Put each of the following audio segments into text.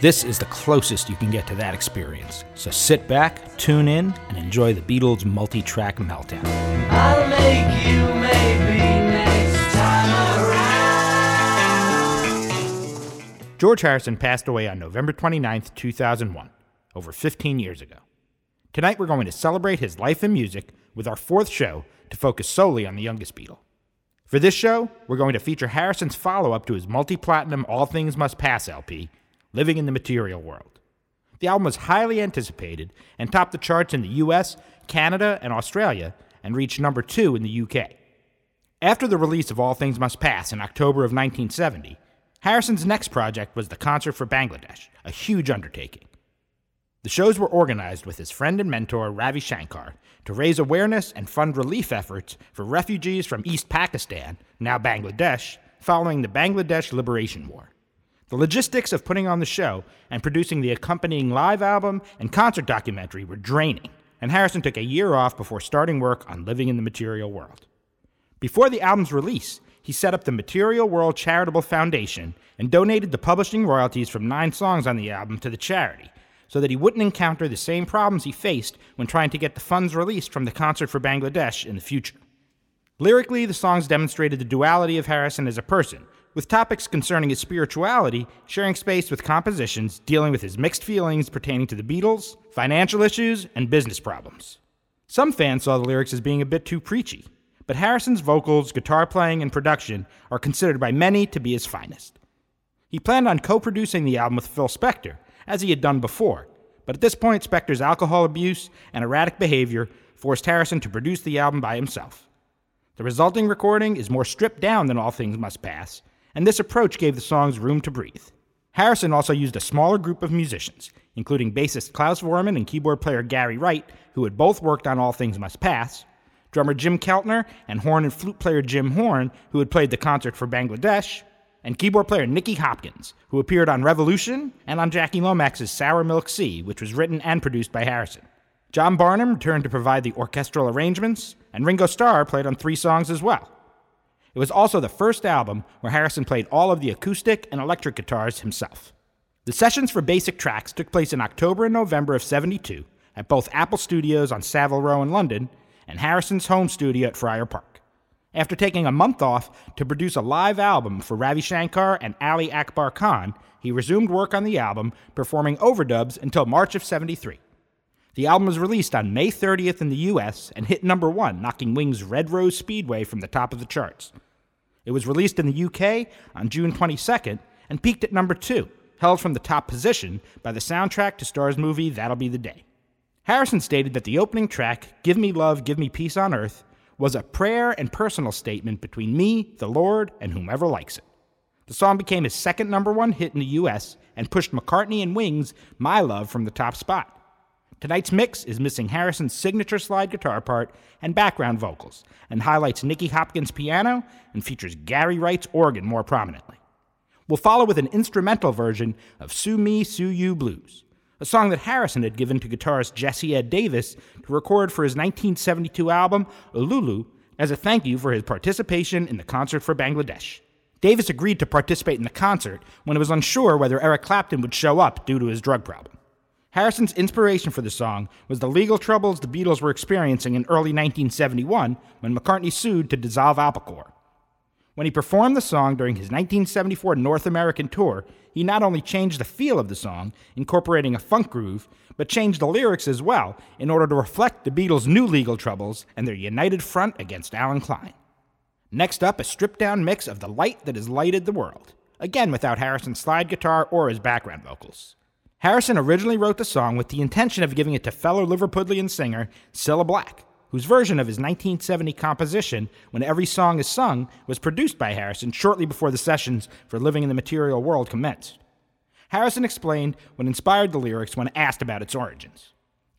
This is the closest you can get to that experience. So sit back, tune in, and enjoy the Beatles multi track meltdown. I'll make you maybe next time around. George Harrison passed away on November 29, 2001, over 15 years ago. Tonight we're going to celebrate his life and music with our fourth show to focus solely on the youngest Beatle. For this show, we're going to feature Harrison's follow up to his multi platinum All Things Must Pass LP, Living in the Material World. The album was highly anticipated and topped the charts in the US, Canada, and Australia, and reached number two in the UK. After the release of All Things Must Pass in October of 1970, Harrison's next project was the Concert for Bangladesh, a huge undertaking. The shows were organized with his friend and mentor Ravi Shankar to raise awareness and fund relief efforts for refugees from East Pakistan, now Bangladesh, following the Bangladesh Liberation War. The logistics of putting on the show and producing the accompanying live album and concert documentary were draining, and Harrison took a year off before starting work on Living in the Material World. Before the album's release, he set up the Material World Charitable Foundation and donated the publishing royalties from nine songs on the album to the charity so that he wouldn't encounter the same problems he faced when trying to get the funds released from the concert for Bangladesh in the future. Lyrically, the songs demonstrated the duality of Harrison as a person, with topics concerning his spirituality sharing space with compositions dealing with his mixed feelings pertaining to the Beatles, financial issues, and business problems. Some fans saw the lyrics as being a bit too preachy, but Harrison's vocals, guitar playing, and production are considered by many to be his finest. He planned on co producing the album with Phil Spector, as he had done before, but at this point, Spector's alcohol abuse and erratic behavior forced Harrison to produce the album by himself. The resulting recording is more stripped down than All Things Must Pass, and this approach gave the songs room to breathe. Harrison also used a smaller group of musicians, including bassist Klaus Voormann and keyboard player Gary Wright, who had both worked on All Things Must Pass, drummer Jim Keltner, and horn and flute player Jim Horn, who had played the concert for Bangladesh, and keyboard player Nicky Hopkins, who appeared on Revolution and on Jackie Lomax's Sour Milk Sea, which was written and produced by Harrison. John Barham returned to provide the orchestral arrangements, and Ringo Starr played on three songs as well. It was also the first album where Harrison played all of the acoustic and electric guitars himself. The sessions for basic tracks took place in October and November of 72 at both Apple Studios on Savile Row in London and Harrison's home studio at Friar Park. After taking a month off to produce a live album for Ravi Shankar and Ali Akbar Khan, he resumed work on the album, performing overdubs until March of 73. The album was released on May 30th in the US and hit number one, knocking Wings' Red Rose Speedway from the top of the charts. It was released in the UK on June 22nd and peaked at number two, held from the top position by the soundtrack to Starr's movie That'll Be the Day. Harrison stated that the opening track, Give Me Love, Give Me Peace on Earth, was a prayer and personal statement between me, the Lord, and whomever likes it. The song became his second number one hit in the US and pushed McCartney and Wings' My Love from the top spot. Tonight's mix is missing Harrison's signature slide guitar part and background vocals, and highlights Nicky Hopkins' piano and features Gary Wright's organ more prominently. We'll follow with an instrumental version of Sue Me, Sue You Blues, a song that Harrison had given to guitarist Jesse Ed Davis to record for his 1972 album Ululu as a thank you for his participation in the concert for Bangladesh. Davis agreed to participate in the concert when it was unsure whether Eric Clapton would show up due to his drug problem. Harrison's inspiration for the song was the legal troubles the Beatles were experiencing in early 1971 when McCartney sued to dissolve Corps. When he performed the song during his 1974 North American tour, he not only changed the feel of the song, incorporating a funk groove, but changed the lyrics as well in order to reflect the Beatles' new legal troubles and their united front against Allen Klein. Next up, a stripped down mix of The Light That Has Lighted the World, again without Harrison's slide guitar or his background vocals. Harrison originally wrote the song with the intention of giving it to fellow Liverpudlian singer Cilla Black, whose version of his 1970 composition, When Every Song is Sung, was produced by Harrison shortly before the sessions for Living in the Material World commenced. Harrison explained what inspired the lyrics when asked about its origins.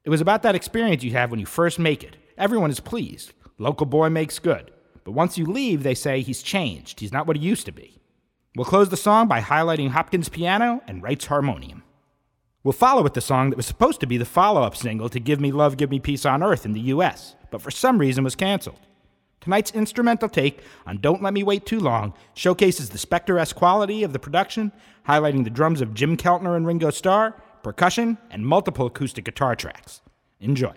It was about that experience you have when you first make it. Everyone is pleased. Local boy makes good. But once you leave, they say he's changed. He's not what he used to be. We'll close the song by highlighting Hopkins' piano and Wright's harmonium. We'll follow with the song that was supposed to be the follow up single to Give Me Love, Give Me Peace on Earth in the US, but for some reason was canceled. Tonight's instrumental take on Don't Let Me Wait Too Long showcases the Spector esque quality of the production, highlighting the drums of Jim Keltner and Ringo Starr, percussion, and multiple acoustic guitar tracks. Enjoy.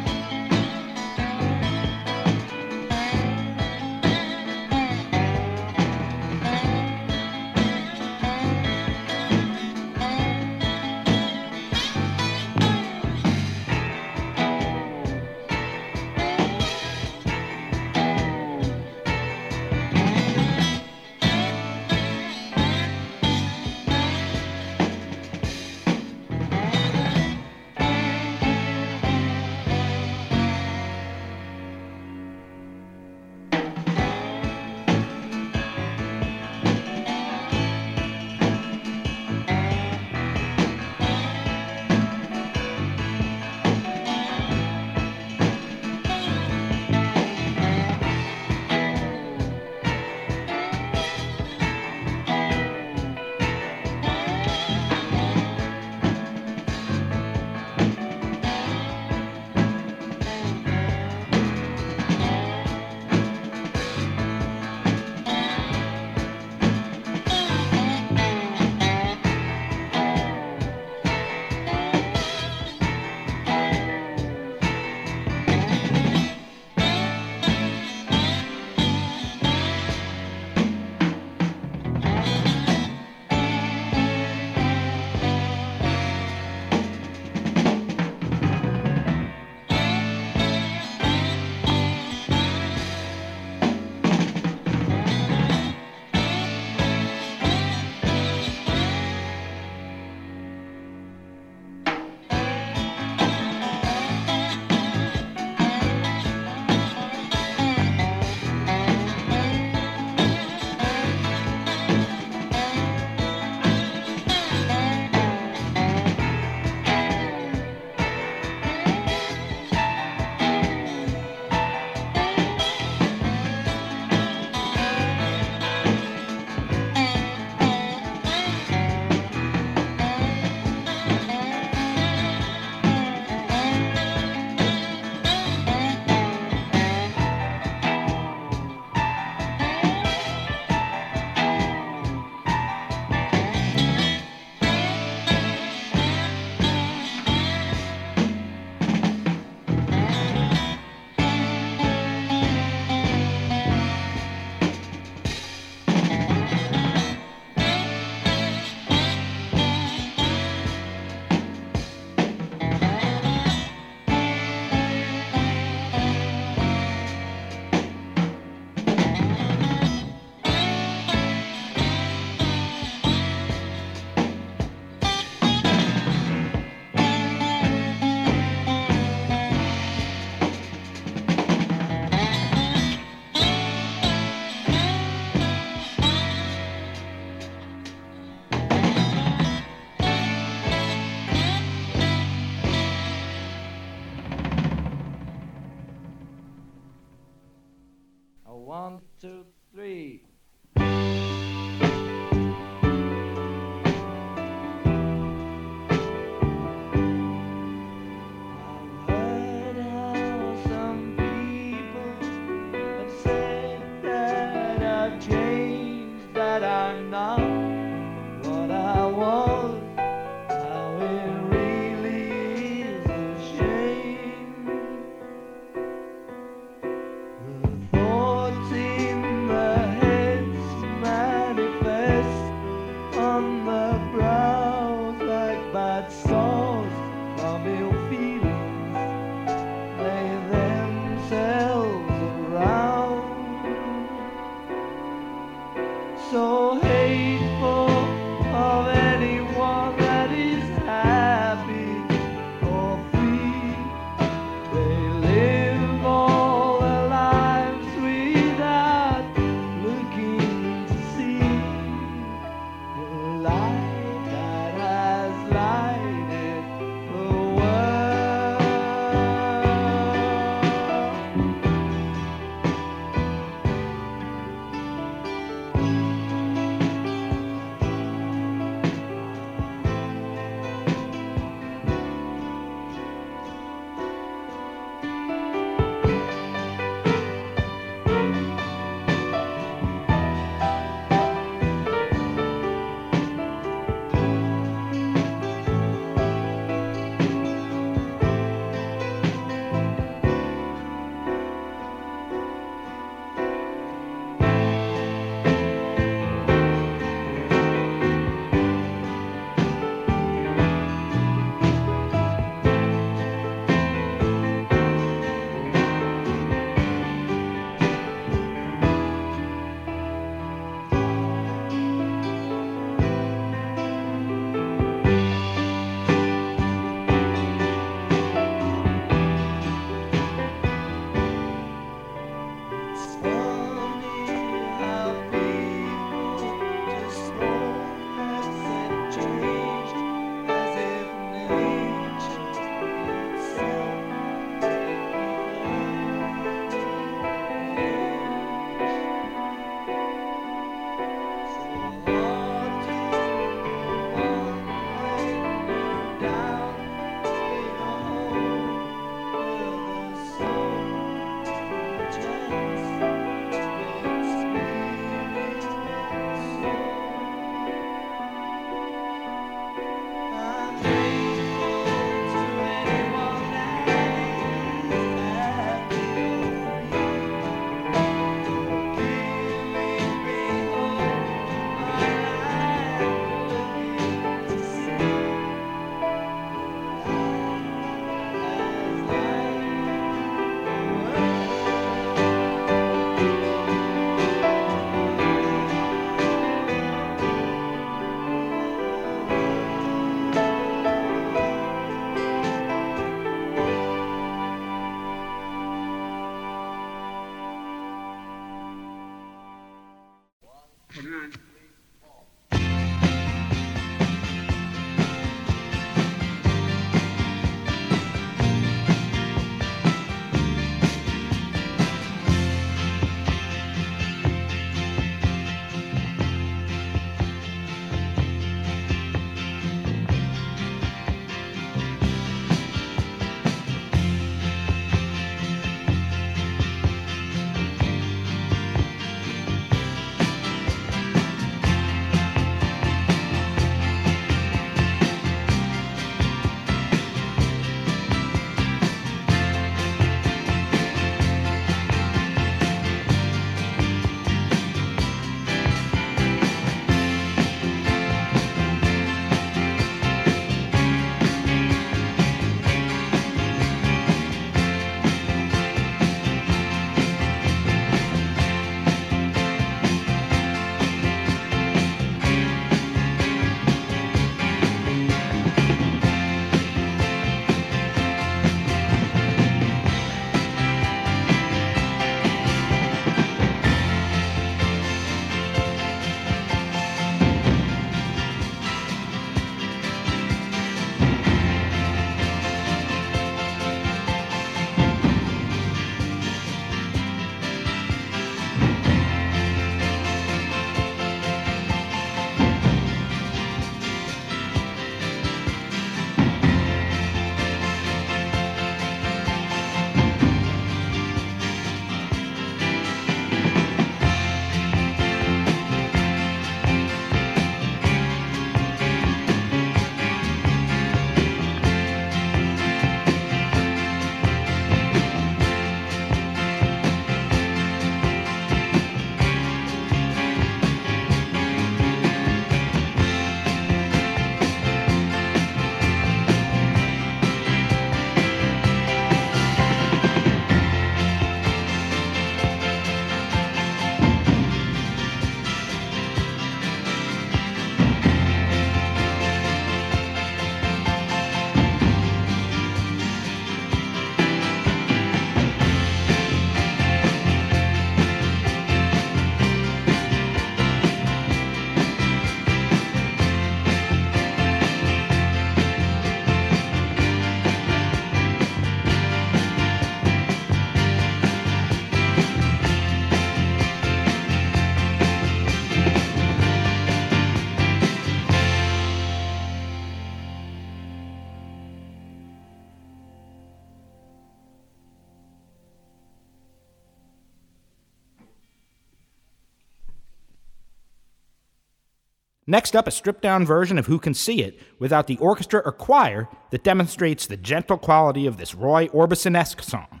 Next up, a stripped down version of Who Can See It without the orchestra or choir that demonstrates the gentle quality of this Roy Orbison esque song.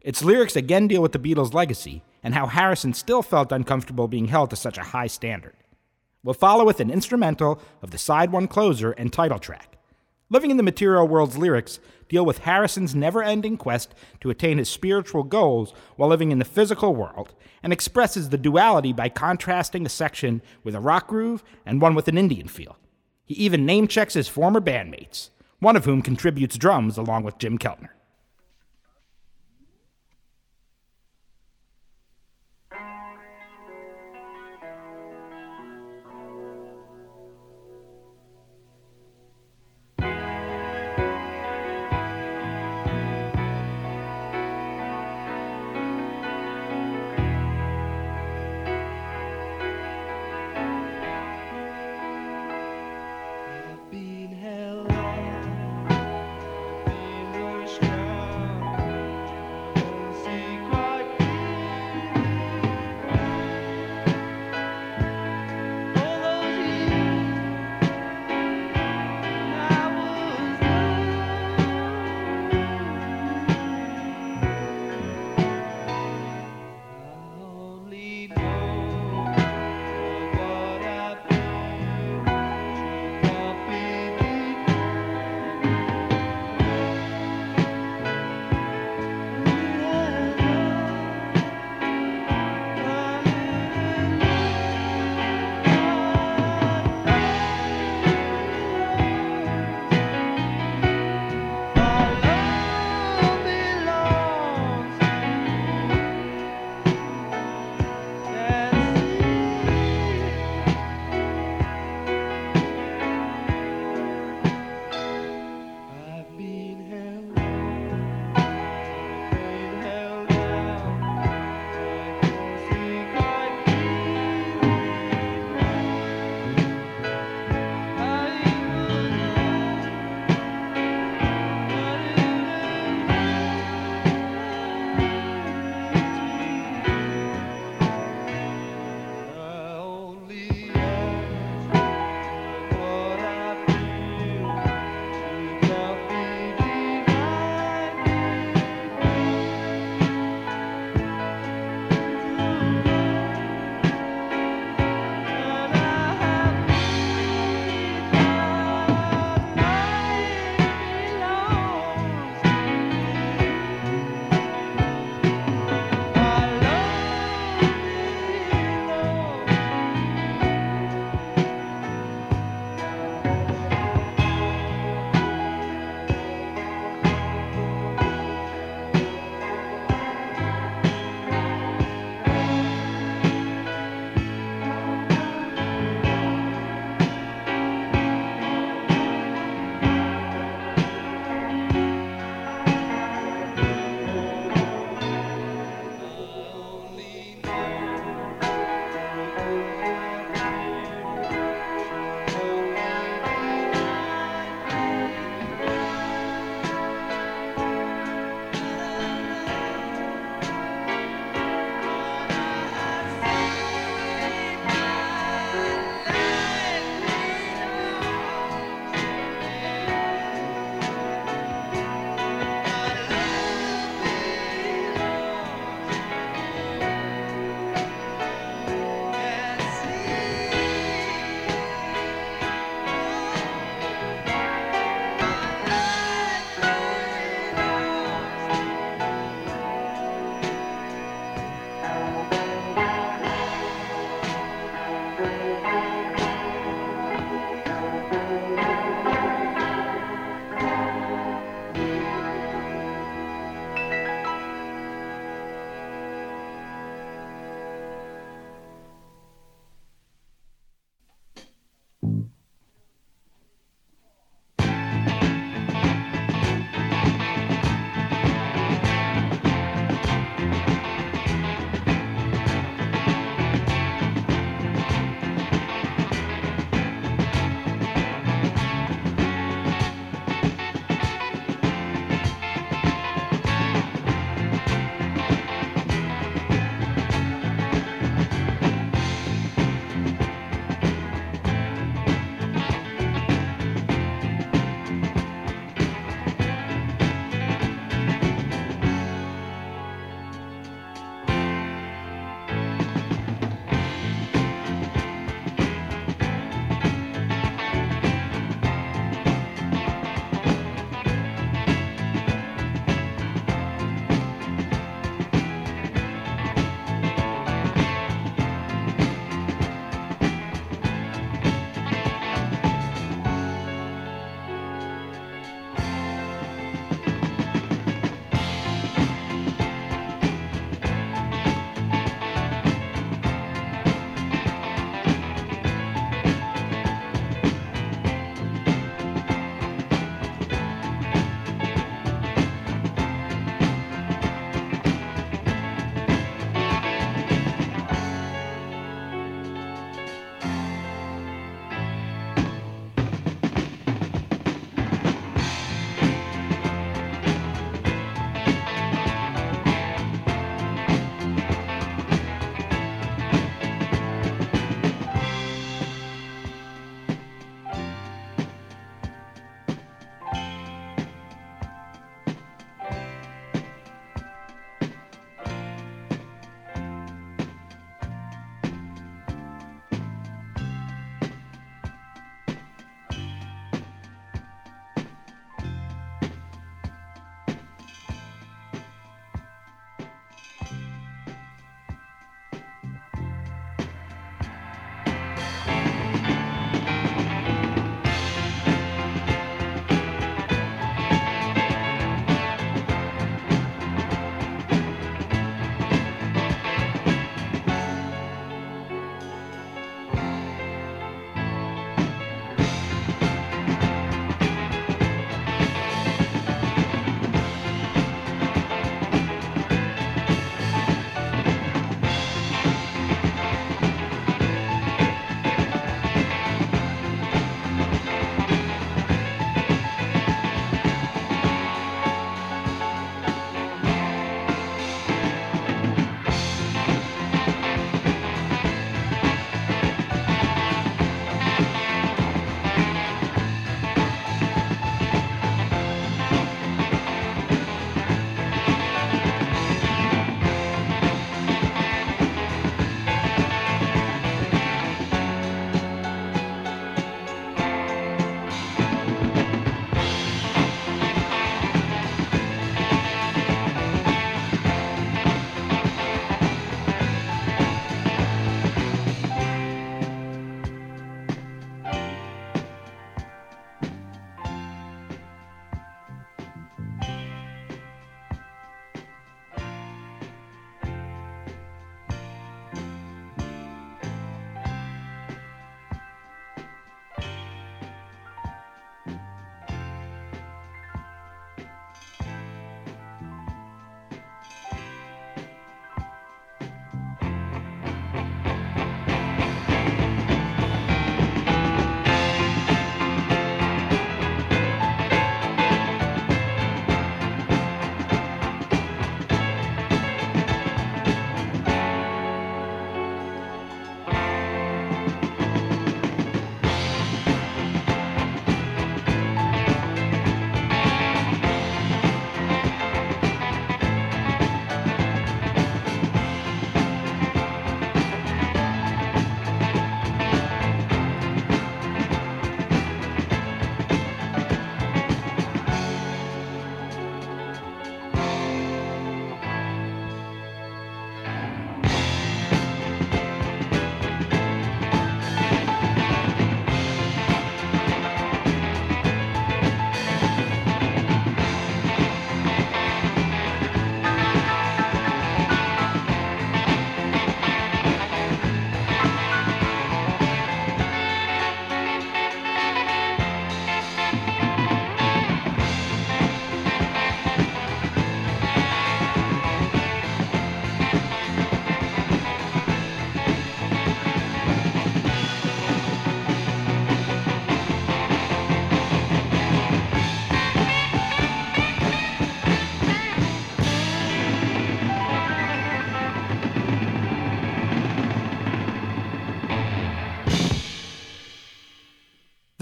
Its lyrics again deal with the Beatles' legacy and how Harrison still felt uncomfortable being held to such a high standard. We'll follow with an instrumental of the side one closer and title track. Living in the Material World's lyrics deal with Harrison's never ending quest to attain his spiritual goals while living in the physical world, and expresses the duality by contrasting a section with a rock groove and one with an Indian feel. He even name checks his former bandmates, one of whom contributes drums along with Jim Keltner.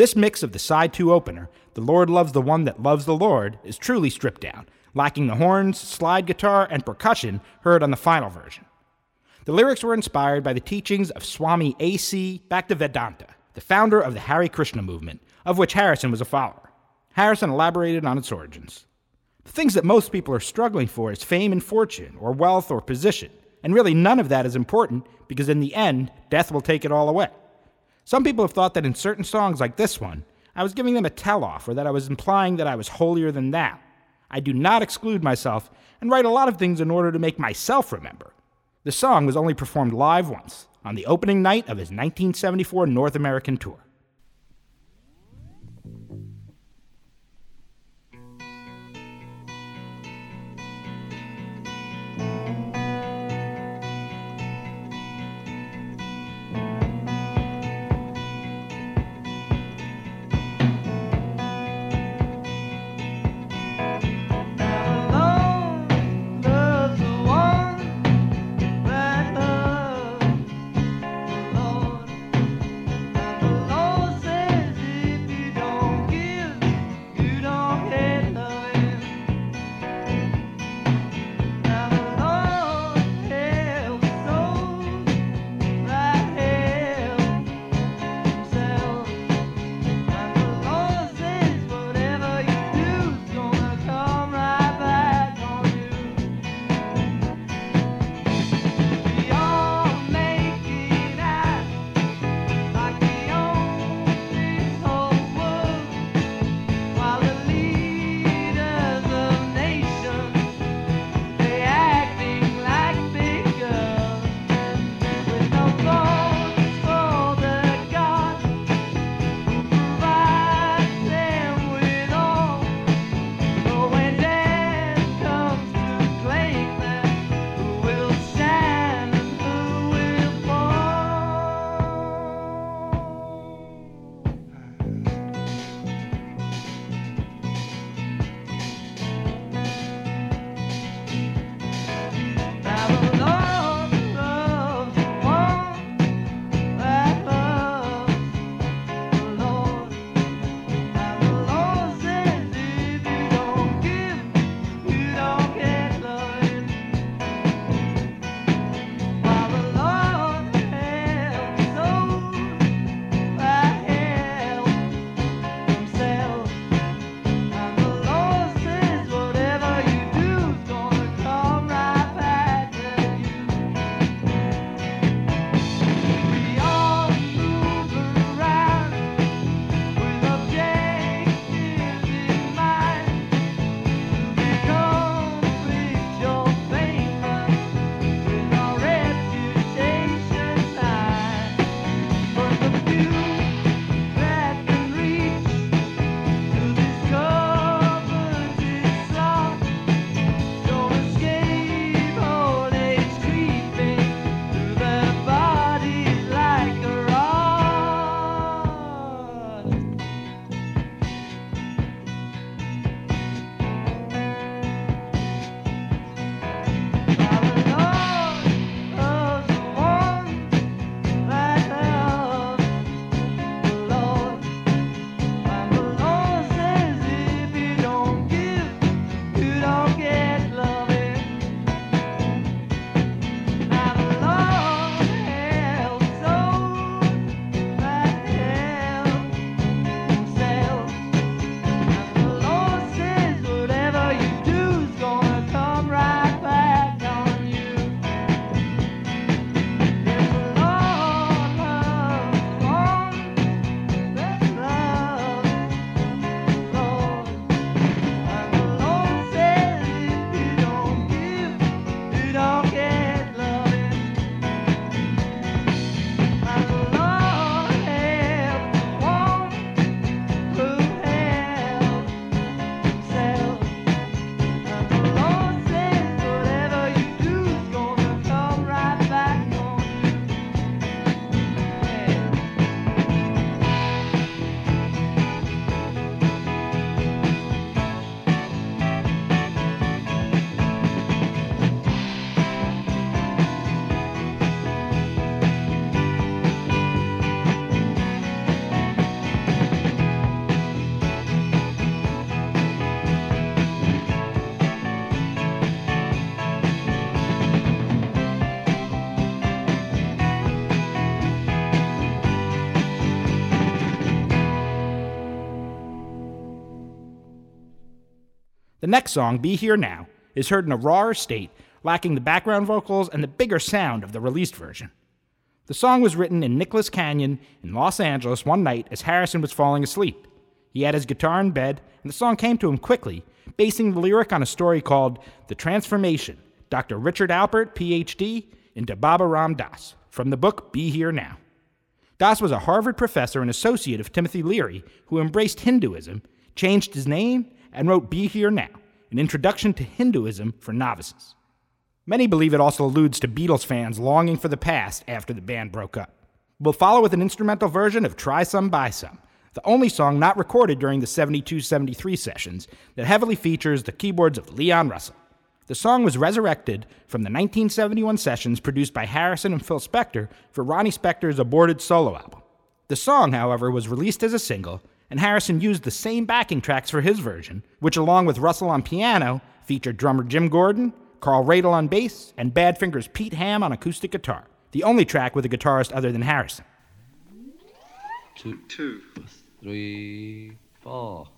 This mix of the side two opener, The Lord Loves the One That Loves the Lord, is truly stripped down, lacking the horns, slide guitar, and percussion heard on the final version. The lyrics were inspired by the teachings of Swami A.C. Bhaktivedanta, the founder of the Hare Krishna movement, of which Harrison was a follower. Harrison elaborated on its origins. The things that most people are struggling for is fame and fortune, or wealth or position, and really none of that is important because in the end, death will take it all away. Some people have thought that in certain songs like this one, I was giving them a tell off or that I was implying that I was holier than thou. I do not exclude myself and write a lot of things in order to make myself remember. The song was only performed live once, on the opening night of his 1974 North American tour. The next song, Be Here Now, is heard in a rawer state, lacking the background vocals and the bigger sound of the released version. The song was written in Nichols Canyon in Los Angeles one night as Harrison was falling asleep. He had his guitar in bed, and the song came to him quickly, basing the lyric on a story called The Transformation, Dr. Richard Alpert, PhD, into Baba Ram Dass, from the book Be Here Now. Dass was a Harvard professor and associate of Timothy Leary who embraced Hinduism, changed his name, and wrote Be Here Now, an introduction to Hinduism for novices. Many believe it also alludes to Beatles fans longing for the past after the band broke up. We'll follow with an instrumental version of Try Some Buy Some, the only song not recorded during the 72 73 sessions that heavily features the keyboards of Leon Russell. The song was resurrected from the 1971 sessions produced by Harrison and Phil Spector for Ronnie Spector's aborted solo album. The song, however, was released as a single, and Harrison used the same backing tracks for his version, which, along with Russell on piano, featured drummer Jim Gordon, Carl Radle on bass, and Badfinger's Pete Ham on acoustic guitar, the only track with a guitarist other than Harrison. two, Two. three, four.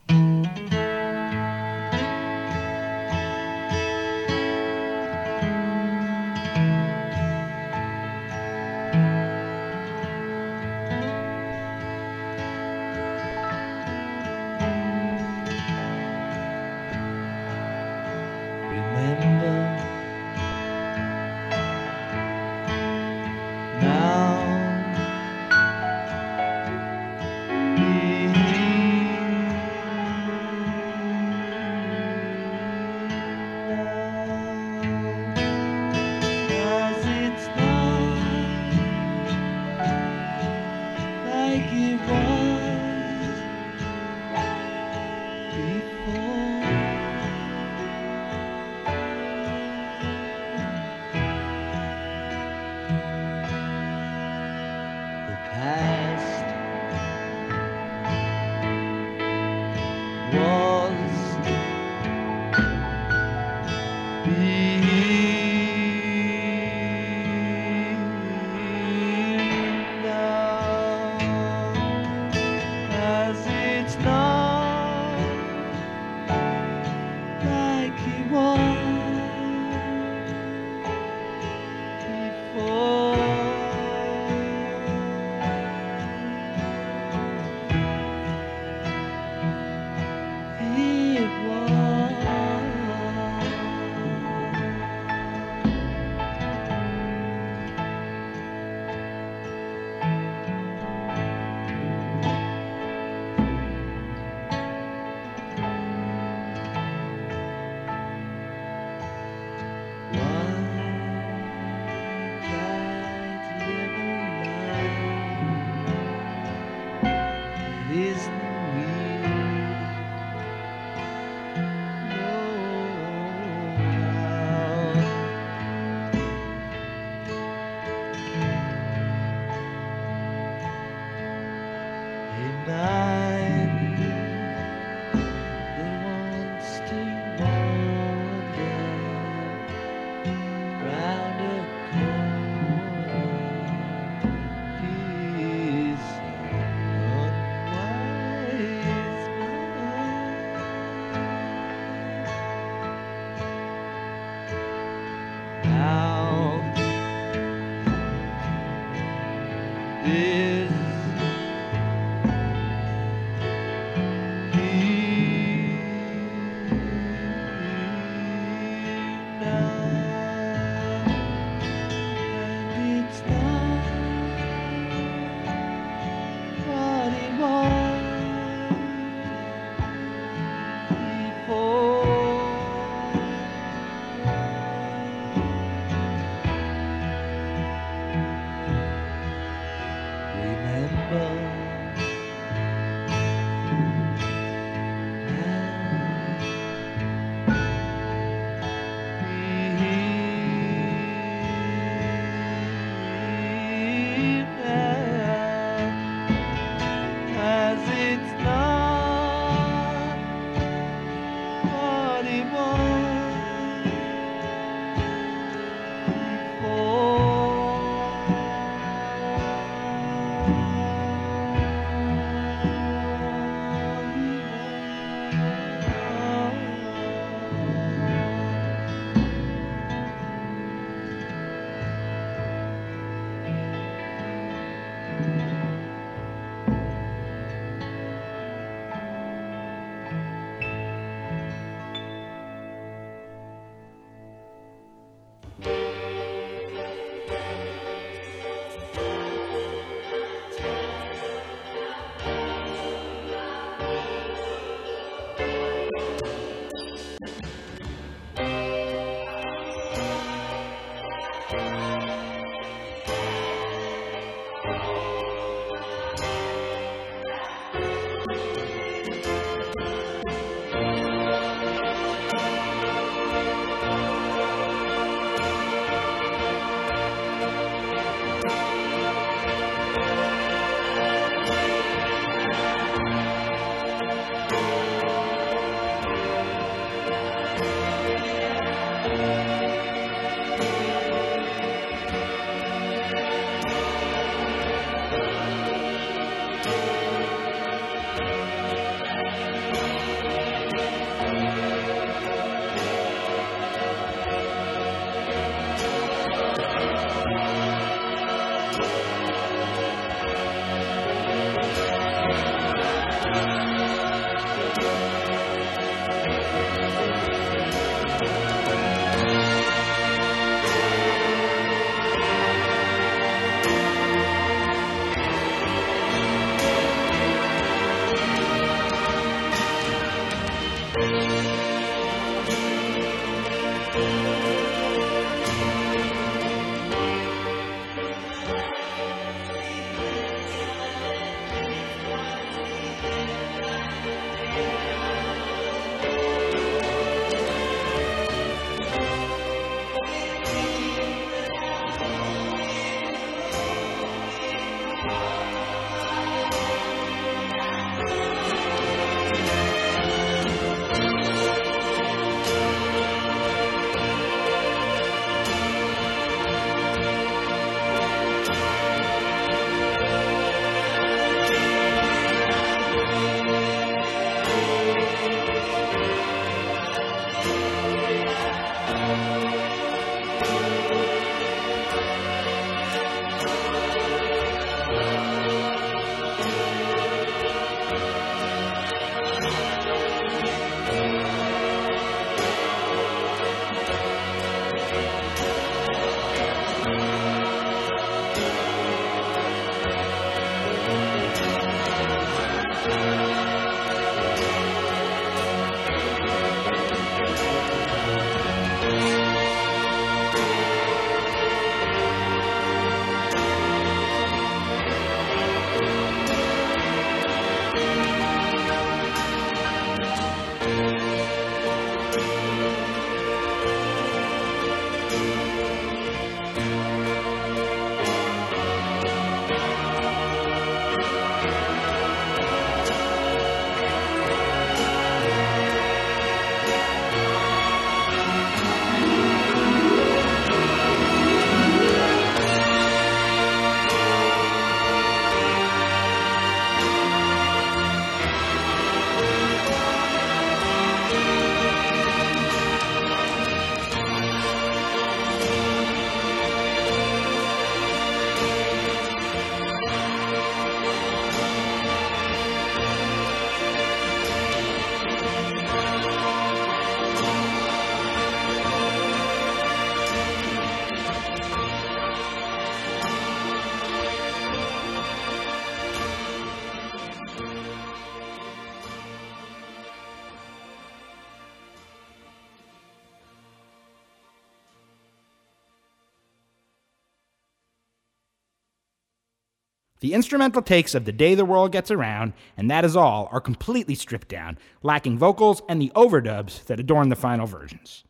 The instrumental takes of The Day the World Gets Around and That Is All are completely stripped down, lacking vocals and the overdubs that adorn the final versions.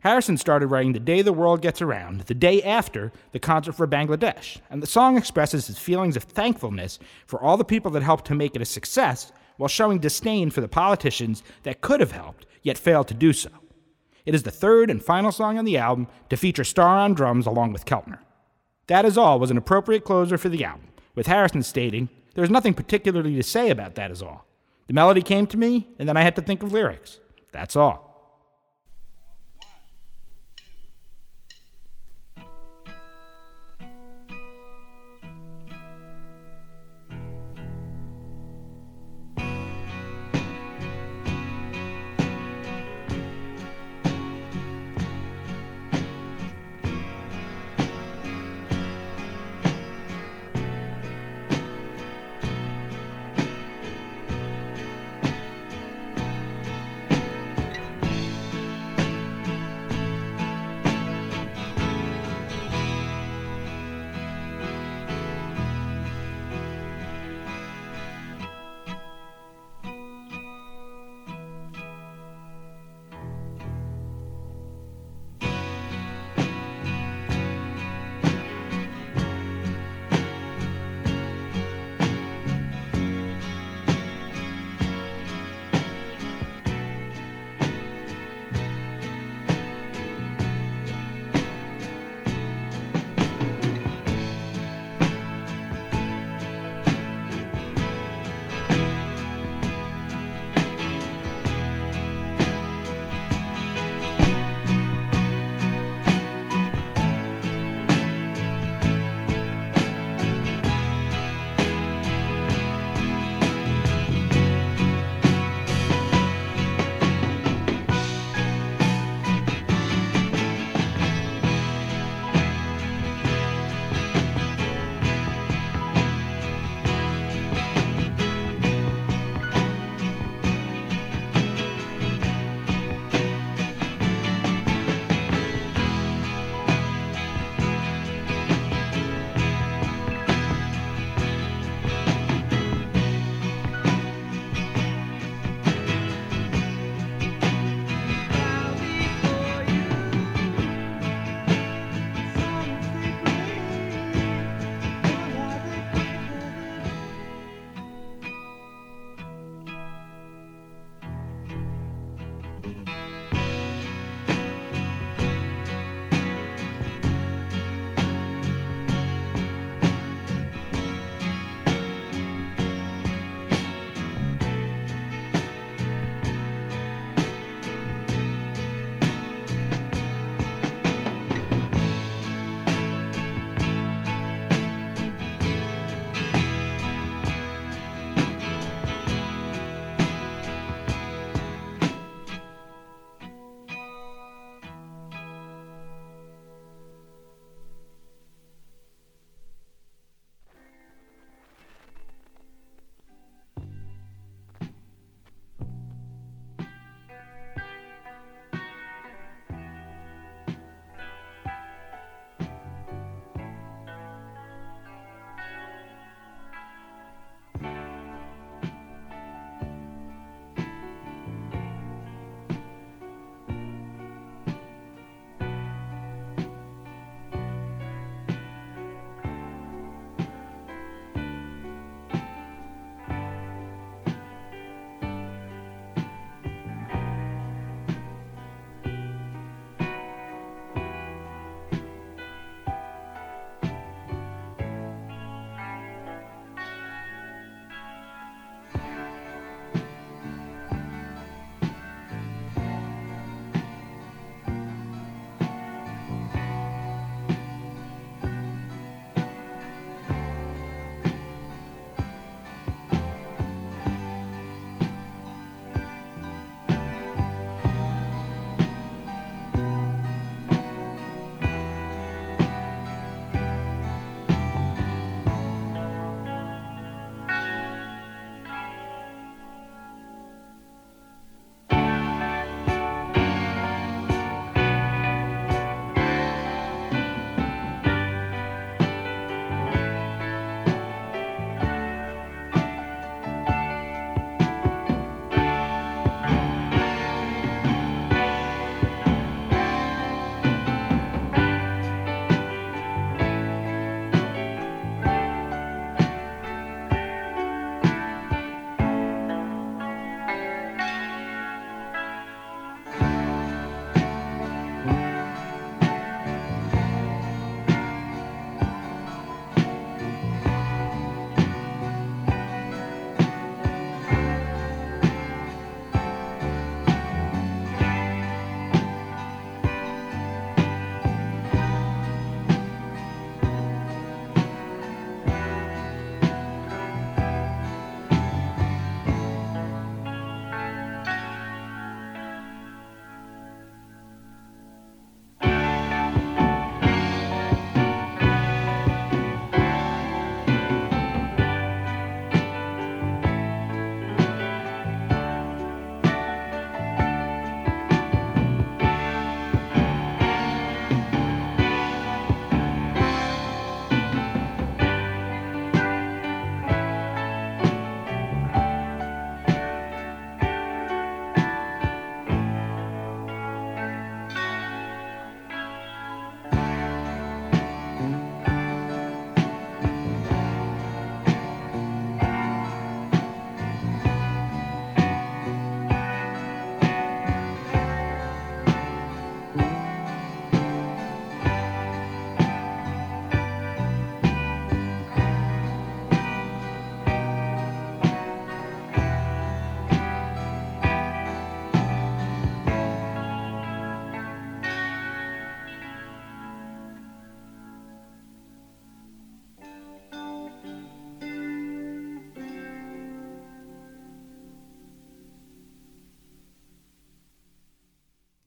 Harrison started writing The Day the World Gets Around the day after the concert for Bangladesh, and the song expresses his feelings of thankfulness for all the people that helped to make it a success while showing disdain for the politicians that could have helped, yet failed to do so. It is the third and final song on the album to feature Starr on drums along with Keltner. That Is All was an appropriate closer for the album, with Harrison stating, There's nothing particularly to say about That Is All. The melody came to me, and then I had to think of lyrics. That's all.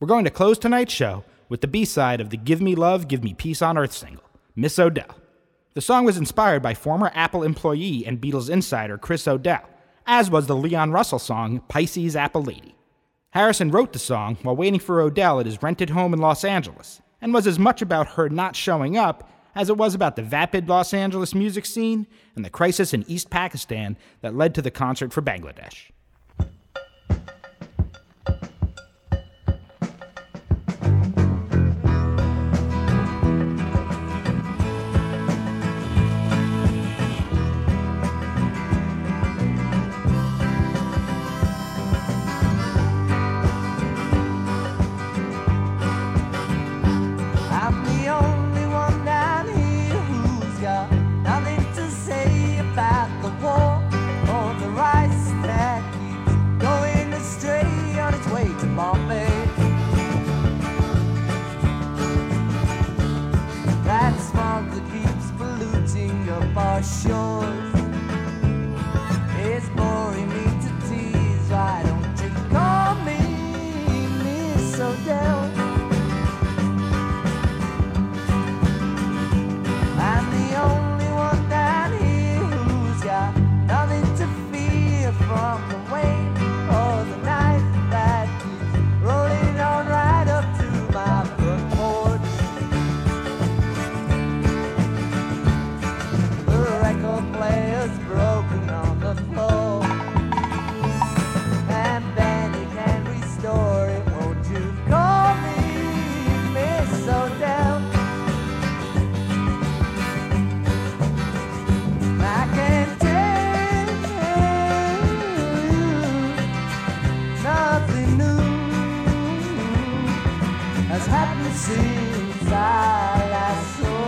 We're going to close tonight's show with the B side of the Give Me Love, Give Me Peace on Earth single, Miss O'Dell. The song was inspired by former Apple employee and Beatles insider Chris O'Dell, as was the Leon Russell song Pisces Apple Lady. Harrison wrote the song while waiting for O'Dell at his rented home in Los Angeles, and was as much about her not showing up as it was about the vapid Los Angeles music scene and the crisis in East Pakistan that led to the concert for Bangladesh. Since I last you.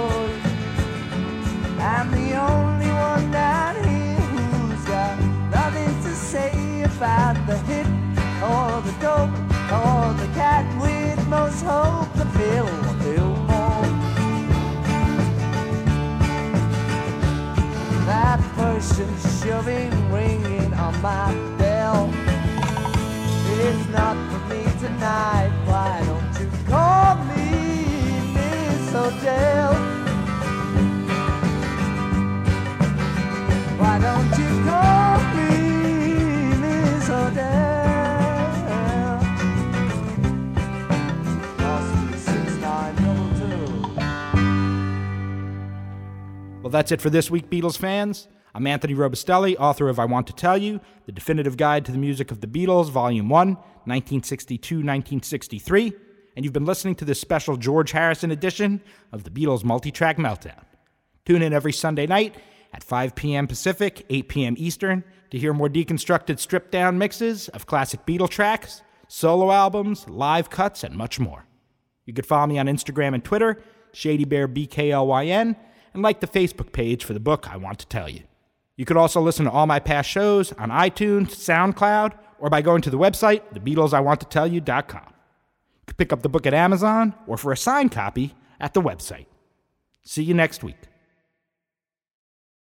I'm the only one down here who's got nothing to say about the hit or the dope or the cat with most hope, the pill or Fillmore. That person shoving, ringing on my bell. It's not for me tonight. O'Dell? Why don't you call me Miss O'Dell? 902. Well, that's it for this week, Beatles fans. I'm Anthony Robustelli, author of I Want to Tell You, the definitive guide to the music of the Beatles, Volume 1, 1962 1963, and you've been listening to this special George Harrison edition of the Beatles multi track meltdown. Tune in every Sunday night at 5 p.m. Pacific, 8 p.m. Eastern to hear more deconstructed stripped down mixes of classic Beatle tracks, solo albums, live cuts, and much more. You can follow me on Instagram and Twitter, ShadyBearBKLYN, and like the Facebook page for the book I Want to Tell You. You could also listen to all my past shows on iTunes, SoundCloud, or by going to the website, TheBeatlesIWantToTellYou.com. Pick up the book at Amazon or for a signed copy at the website. See you next week.